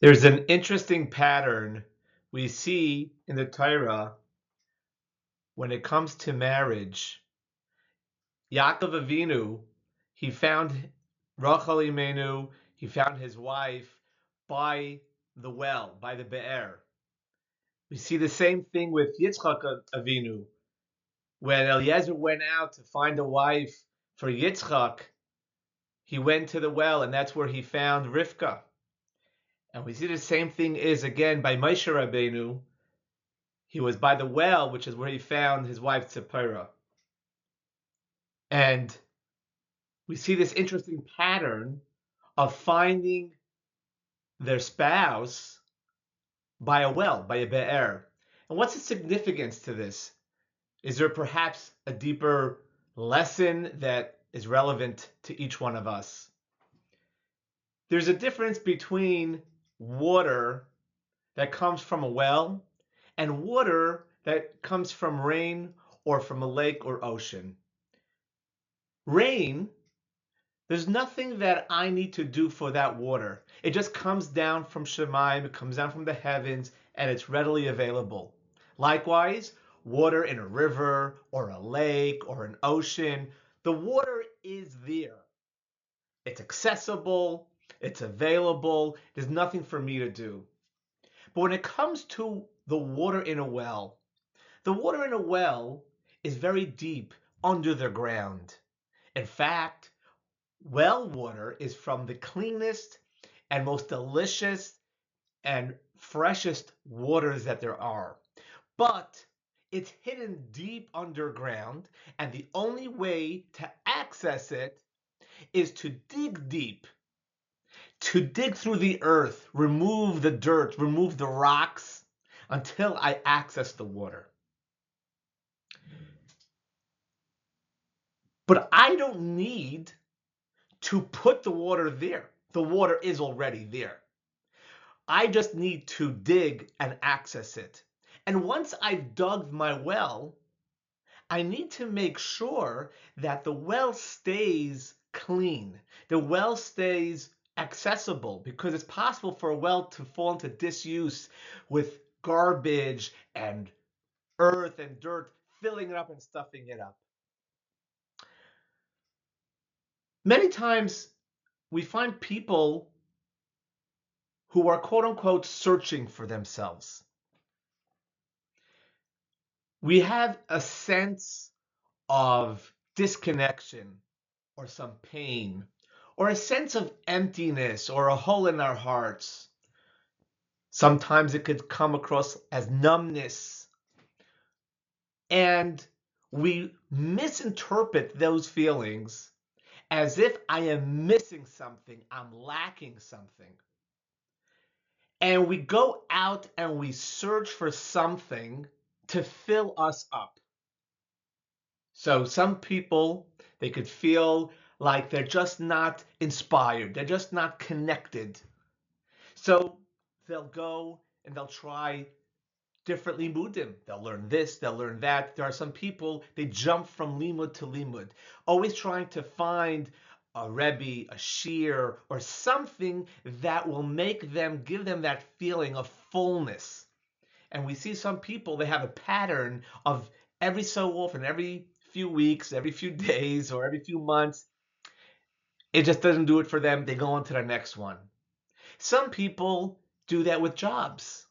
There's an interesting pattern we see in the Torah when it comes to marriage. Yaakov Avinu, he found Rachel Imenu, he found his wife by the well, by the Be'er. We see the same thing with Yitzchak Avinu. When Eliezer went out to find a wife for Yitzchak, he went to the well, and that's where he found Rivka. And we see the same thing is again by Moshe Rabbeinu. He was by the well, which is where he found his wife Tzipora. And we see this interesting pattern of finding their spouse by a well, by a be'er. And what's the significance to this? Is there perhaps a deeper lesson that is relevant to each one of us? There's a difference between water that comes from a well and water that comes from rain or from a lake or ocean. Rain, there's nothing that I need to do for that water. It just comes down from Shemaim, it comes down from the heavens, and it's readily available. Likewise, water in a river or a lake or an ocean, the water is there. It's accessible, it's available, there's nothing for me to do. But when it comes to the water in a well, the water in a well is very deep under the ground. In fact, well water is from the cleanest and most delicious and freshest waters that there are. But it's hidden deep underground, and the only way to access it is to dig deep, to dig through the earth, remove the dirt, remove the rocks until I access the water. But I don't need to put the water there. The water is already there. I just need to dig and access it. And once I've dug my well, I need to make sure that the well stays clean. The well stays accessible because it's possible for a well to fall into disuse with garbage and earth and dirt filling it up and stuffing it up. Many times we find people who are quote unquote searching for themselves. We have a sense of disconnection or some pain or a sense of emptiness or a hole in our hearts. Sometimes it could come across as numbness. And we misinterpret those feelings as if I am missing something, I'm lacking something. And we go out and we search for something to fill us up. So some people, they could feel like they're just not inspired, they're just not connected. So they'll go and they'll try different limudim. They'll learn this, they'll learn that. There are some people, they jump from limud to limud, always trying to find a rebbe, a shiur, or something that will make them, give them that feeling of fullness. And we see some people, they have a pattern of every so often, every few weeks, every few days, or every few months, it just doesn't do it for them. They go on to the next one. Some people do that with jobs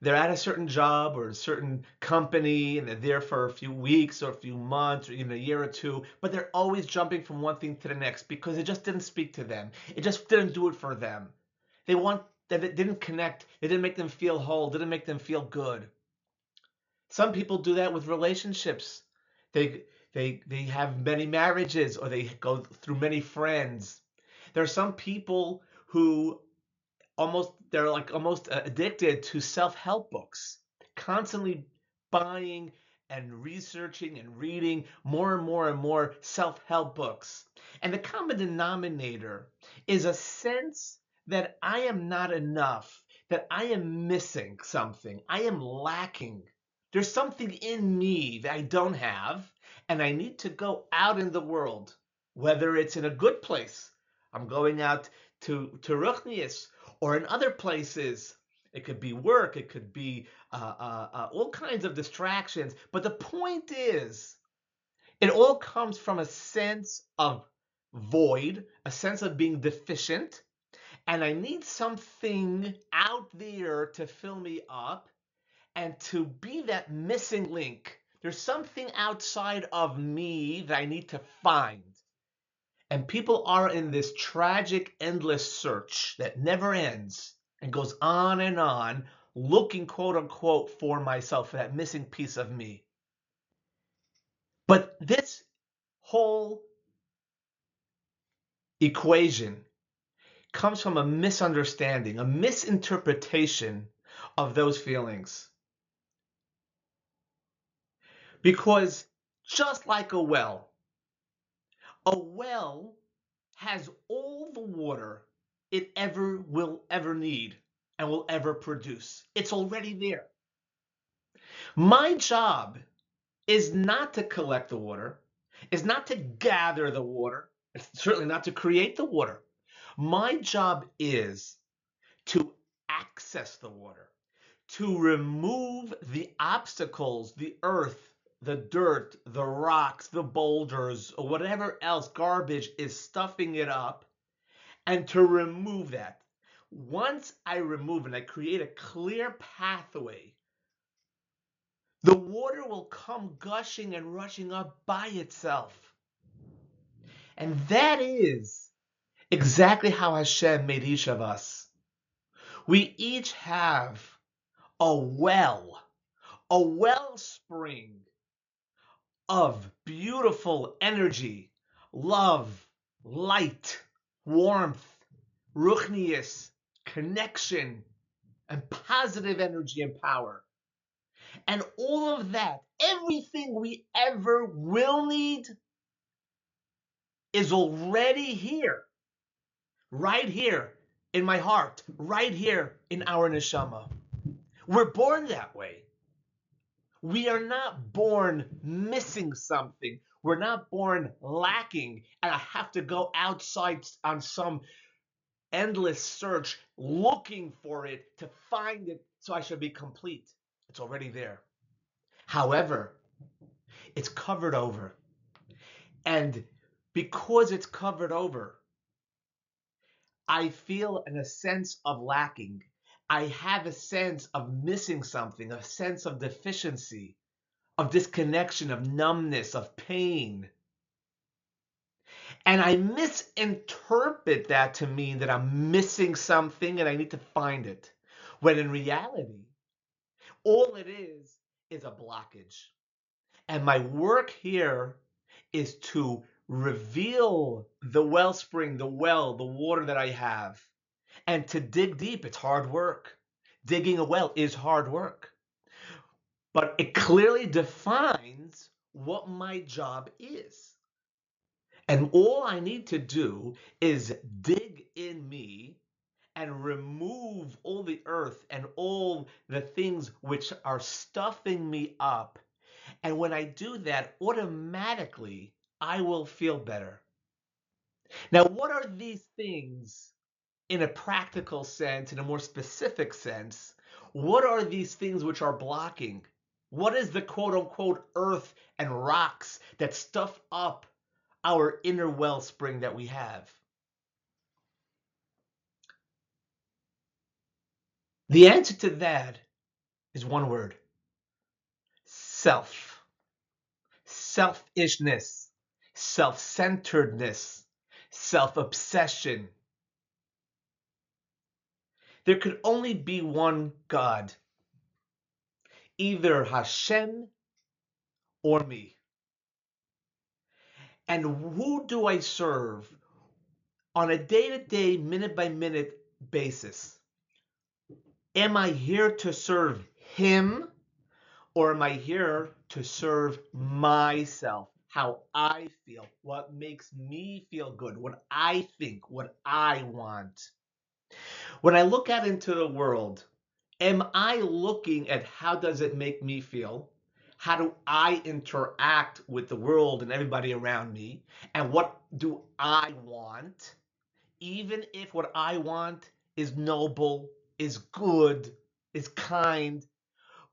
they're at a certain job or a certain company and they're there for a few weeks or a few months or even a year or two, but they're always jumping from one thing to the next because it just didn't speak to them. It just didn't do it for them. They want that it didn't connect, it didn't make them feel whole, didn't make them feel good. Some people do that with relationships. They they they have many marriages or they go through many friends. There are some people who almost they're like almost addicted to self-help books constantly buying and researching and reading more and more and more self-help books and the common denominator is a sense that i am not enough that i am missing something i am lacking there's something in me that i don't have and i need to go out in the world whether it's in a good place i'm going out to to Ruchnius or in other places. It could be work, it could be uh, uh, uh, all kinds of distractions. But the point is, it all comes from a sense of void, a sense of being deficient, and I need something out there to fill me up and to be that missing link. There's something outside of me that I need to find. And people are in this tragic, endless search that never ends and goes on and on, looking, quote unquote, for myself, for that missing piece of me. But this whole equation comes from a misunderstanding, a misinterpretation of those feelings. Because just like a well, a well has all the water it ever will ever need and will ever produce. It's already there. My job is not to collect the water, is not to gather the water, certainly not to create the water. My job is to access the water, to remove the obstacles, the earth, the dirt, the rocks, the boulders, or whatever else garbage is stuffing it up, and to remove that. Once I remove and I create a clear pathway, the water will come gushing and rushing up by itself. And that is exactly how Hashem made each of us. We each have a well, a wellspring of beautiful energy, love, light, warmth, ruchnius, connection, and positive energy and power. And all of that, everything we ever will need, is already here right here in my heart, right here in our neshama. We're born that way. We are not born missing something. We're not born lacking, and I have to go outside on some endless search looking for it to find it so I should be complete. It's already there. However, it's covered over. And because it's covered over, I feel in a sense of lacking. I have a sense of missing something, a sense of deficiency, of disconnection, of numbness, of pain. And I misinterpret that to mean that I'm missing something and I need to find it. When in reality, all it is is a blockage. And my work here is to reveal the wellspring, the well, the water that I have. And to dig deep, it's hard work. Digging a well is hard work. But it clearly defines what my job is. And all I need to do is dig in me and remove all the earth and all the things which are stuffing me up. And when I do that, automatically I will feel better. Now, what are these things in a practical sense, in a more specific sense? What are these things which are blocking? What is the quote unquote earth and rocks that stuff up our inner wellspring that we have? The answer to that is one word self. Selfishness self centeredness, self obsession. There could only be one God, either Hashem or me. And who do I serve on a day to day, minute by minute basis? Am I here to serve Him or am I here to serve myself? how I feel, what makes me feel good, what I think, what I want. When I look out into the world, am I looking at how does it make me feel? How do I interact with the world and everybody around me? And what do I want? Even if what I want is noble, is good, is kind,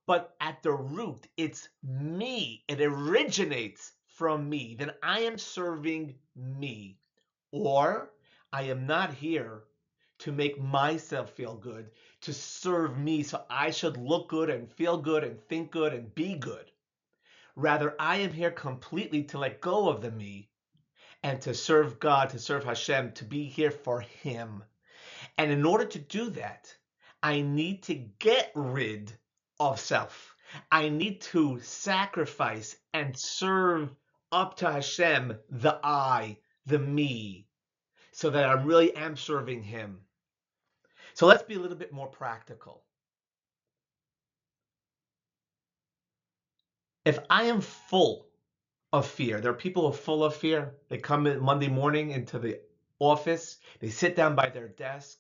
but at the root, it's me. It originates from me. Then I am serving me. Or I am not here to make myself feel good, to serve me so I should look good and feel good and think good and be good. Rather, I am here completely to let go of the me and to serve God, to serve Hashem, to be here for Him. And in order to do that, I need to get rid of self. I need to sacrifice and serve up to Hashem the I, the me, so that I really am serving Him. So let's be a little bit more practical. If I am full of fear, there are people who are full of fear. They come in Monday morning into the office, they sit down by their desk,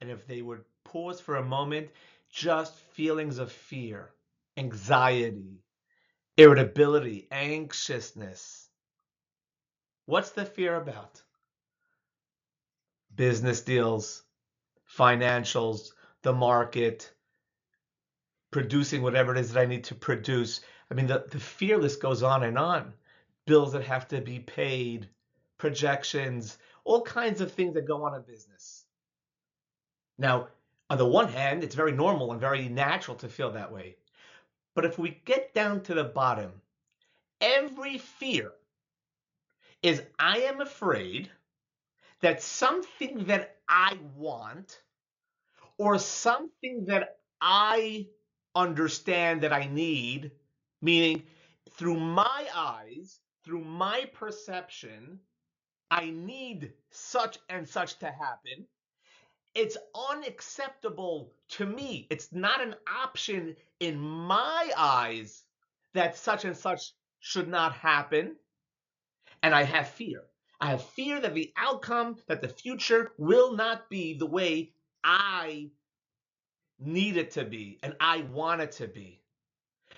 and if they would pause for a moment, just feelings of fear, anxiety, irritability, anxiousness. What's the fear about? Business deals, financials, the market, producing whatever it is that I need to produce. I mean, the, the fear list goes on and on. Bills that have to be paid, projections, all kinds of things that go on in business. Now, on the one hand, it's very normal and very natural to feel that way. But if we get down to the bottom, every fear is I am afraid that something that I want or something that I understand that I need, meaning through my eyes, through my perception, I need such and such to happen. It's unacceptable to me. It's not an option in my eyes that such and such should not happen. And I have fear. I have fear that the outcome, that the future will not be the way I need it to be and I want it to be.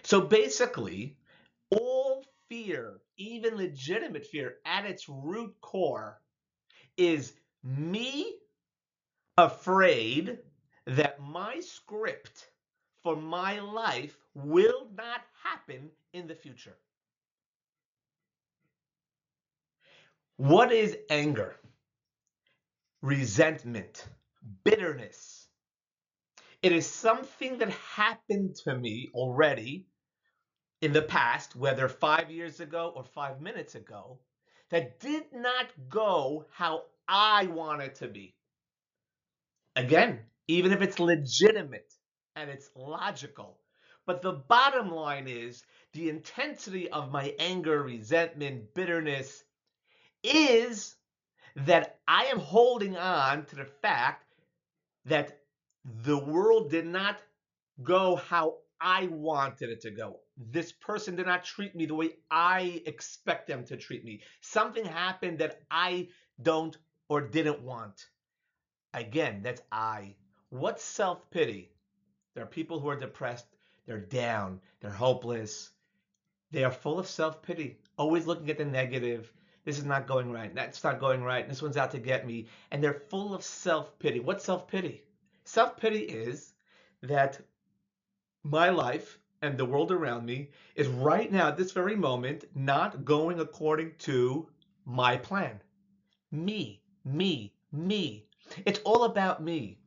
So basically, all fear, even legitimate fear, at its root core, is me afraid that my script for my life will not happen in the future. What is anger? Resentment, bitterness. It is something that happened to me already in the past, whether five years ago or five minutes ago, that did not go how I want it to be. Again, even if it's legitimate and it's logical. But the bottom line is the intensity of my anger, resentment, bitterness, is that I am holding on to the fact that the world did not go how I wanted it to go. This person did not treat me the way I expect them to treat me. Something happened that I don't or didn't want. Again, that's I. What's self pity? There are people who are depressed, they're down, they're hopeless. They are full of self pity, always looking at the negative, this is not going right. That's not going right. This one's out to get me. And they're full of self pity. What's self pity? Self pity is that my life and the world around me is right now, at this very moment, not going according to my plan. Me, me, me. It's all about me.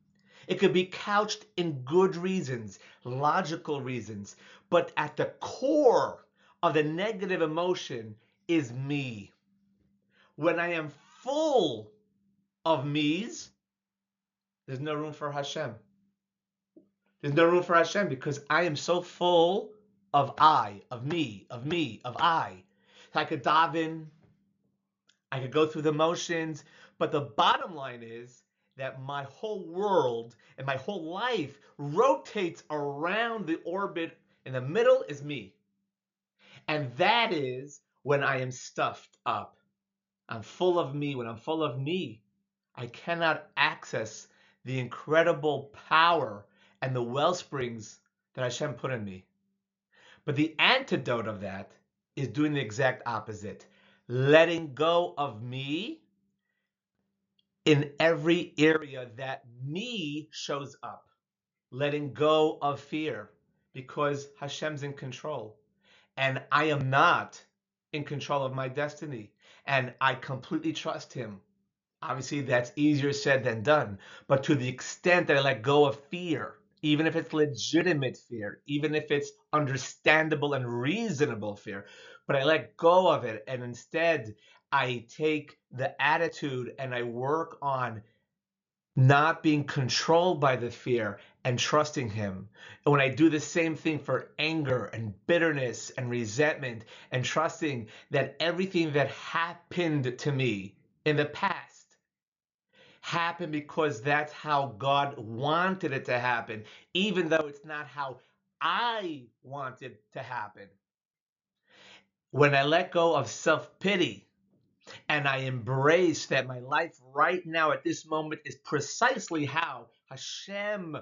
It could be couched in good reasons, logical reasons, but at the core of the negative emotion is me when I am full of me's, there's no room for Hashem. There's no room for Hashem because I am so full of I, of me, of me, of I. I could dive in, I could go through the motions, but the bottom line is that my whole world and my whole life rotates around the orbit. In the middle is me. And that is when I am stuffed up. I'm full of me. When I'm full of me, I cannot access the incredible power and the well springs that Hashem put in me. But the antidote of that is doing the exact opposite letting go of me in every area that me shows up, letting go of fear because Hashem's in control and I am not in control of my destiny and I completely trust him. Obviously, that's easier said than done, but to the extent that I let go of fear, even if it's legitimate fear, even if it's understandable and reasonable fear, but I let go of it and instead I take the attitude and I work on not being controlled by the fear and trusting him. And when I do the same thing for anger and bitterness and resentment and trusting that everything that happened to me in the past happened because that's how God wanted it to happen, even though it's not how I wanted to happen. When I let go of self pity and I embrace that my life right now at this moment is precisely how Hashem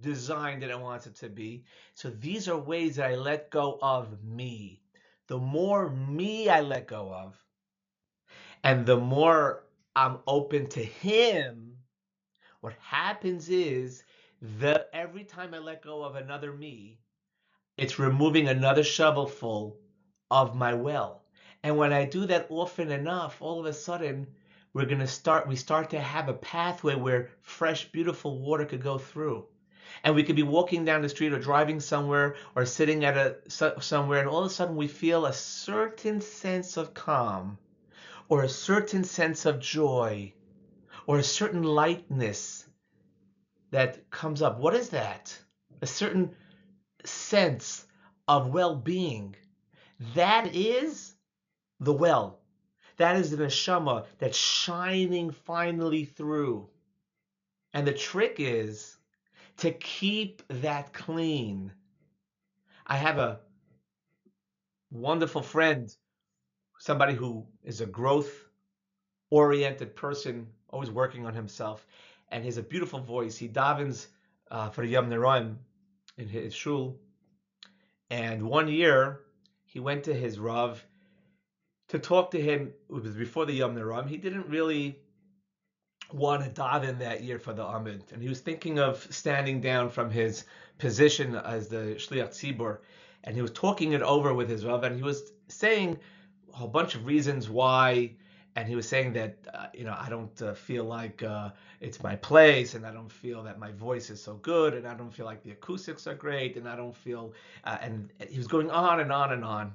designed it and wants it to be. So these are ways that I let go of me. The more me I let go of, and the more I'm open to Him, what happens is that every time I let go of another me, it's removing another shovelful of my well. And when I do that often enough, all of a sudden, we're going to start, we start to have a pathway where fresh, beautiful water could go through. And we could be walking down the street or driving somewhere or sitting at a somewhere and all of a sudden we feel a certain sense of calm or a certain sense of joy or a certain lightness that comes up. What is that? A certain sense of well-being. That is the well that is the neshama that's shining finally through and the trick is to keep that clean. I have a wonderful friend, somebody who is a growth oriented person, always working on himself, and he has a beautiful voice. He davens uh, for Yomim Noraim in his shul. And one year, he went to his Rav to talk to him. It was before the Yomim Noraim. He didn't really want to daven that year for the Amud, and he was thinking of standing down from his position as the Shliach Tzibur, and he was talking it over with his Rav, and he was saying a whole bunch of reasons why, and he was saying that uh, you know I don't uh, feel like uh, it's my place, and I don't feel that my voice is so good, and I don't feel like the acoustics are great, and I don't feel, uh, and he was going on and on and on.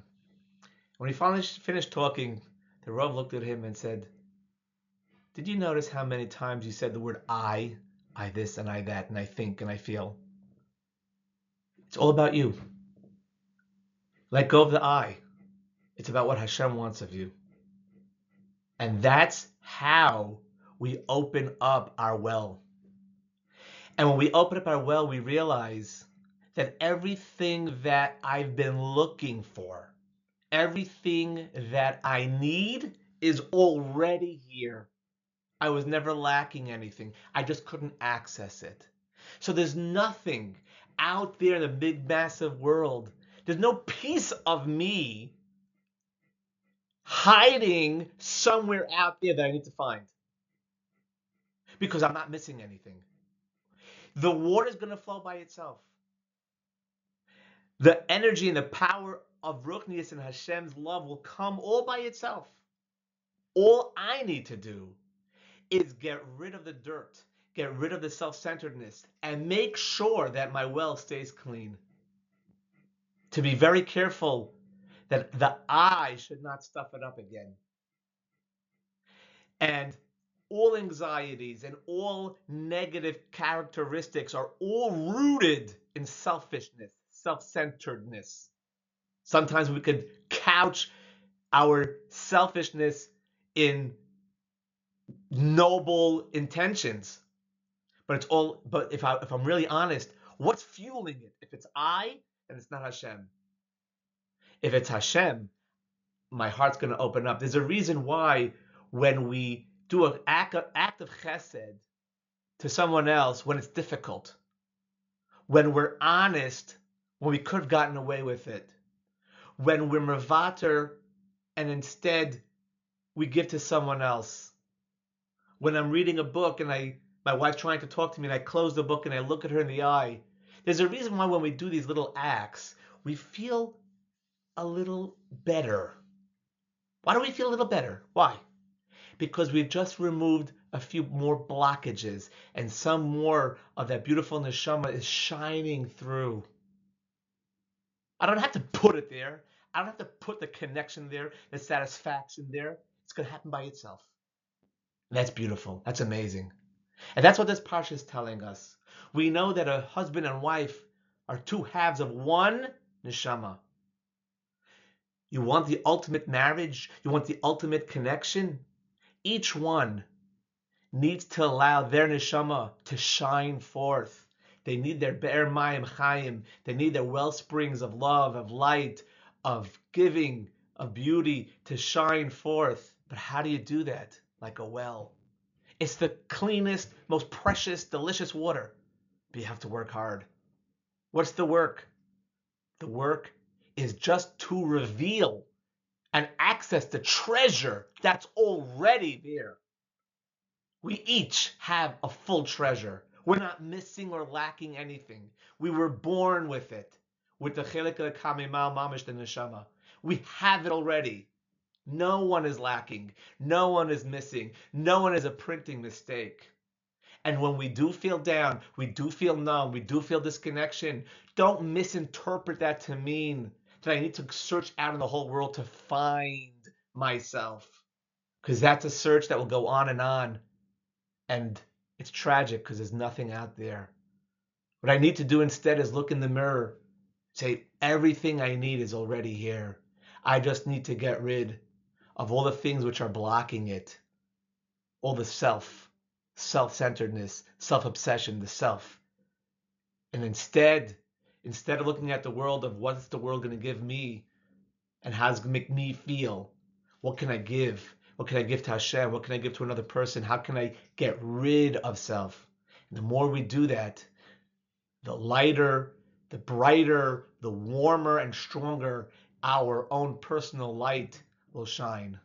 When he finally finished talking, the Rav looked at him and said, did you notice how many times you said the word I, I this and I that, and I think and I feel? It's all about you. Let go of the I. It's about what Hashem wants of you. And that's how we open up our well. And when we open up our well, we realize that everything that I've been looking for, everything that I need is already here. I was never lacking anything. I just couldn't access it. So there's nothing out there in the big, massive world. There's no piece of me hiding somewhere out there that I need to find because I'm not missing anything. The water is going to flow by itself. The energy and the power of Ruchnius and Hashem's love will come all by itself. All I need to do is get rid of the dirt, get rid of the self centeredness, and make sure that my well stays clean. To be very careful that the I should not stuff it up again. And all anxieties and all negative characteristics are all rooted in selfishness, self centeredness. Sometimes we could couch our selfishness in noble intentions. But it's all but if I if I'm really honest, what's fueling it? If it's I, then it's not Hashem. If it's Hashem, my heart's gonna open up. There's a reason why when we do an act of, act of chesed to someone else when it's difficult, when we're honest, when we could have gotten away with it, when we're mevater and instead we give to someone else when I'm reading a book and I my wife's trying to talk to me and I close the book and I look at her in the eye. There's a reason why when we do these little acts, we feel a little better. Why do we feel a little better? Why? Because we've just removed a few more blockages and some more of that beautiful neshama is shining through. I don't have to put it there. I don't have to put the connection there, the satisfaction there. It's going to happen by itself. And that's beautiful. That's amazing. And that's what this parsha is telling us. We know that a husband and wife are two halves of one neshama. You want the ultimate marriage? You want the ultimate connection? Each one needs to allow their neshama to shine forth. They need their be'er mayim chayim. They need their well springs of love, of light, of giving, of beauty to shine forth. But how do you do that? Like a well. It's the cleanest, most precious, delicious water. But you have to work hard. What's the work? The work is just to reveal and access the treasure that's already there. We each have a full treasure. We're not missing or lacking anything. We were born with it, with the chelik kamimal mamish the neshama. We have it already. No one is lacking. No one is missing. No one is a printing mistake. And when we do feel down, we do feel numb, we do feel disconnection, don't misinterpret that to mean that I need to search out in the whole world to find myself. Because that's a search that will go on and on. And it's tragic because there's nothing out there. What I need to do instead is look in the mirror, say, everything I need is already here. I just need to get rid of all the things which are blocking it, all the self, self centeredness, self obsession, the self. And instead, instead of looking at the world of what's the world going to give me and how's going to make me feel, what can I give? What can I give to Hashem? What can I give to another person? How can I get rid of self? And the more we do that, the lighter, the brighter, the warmer and stronger our own personal light will shine.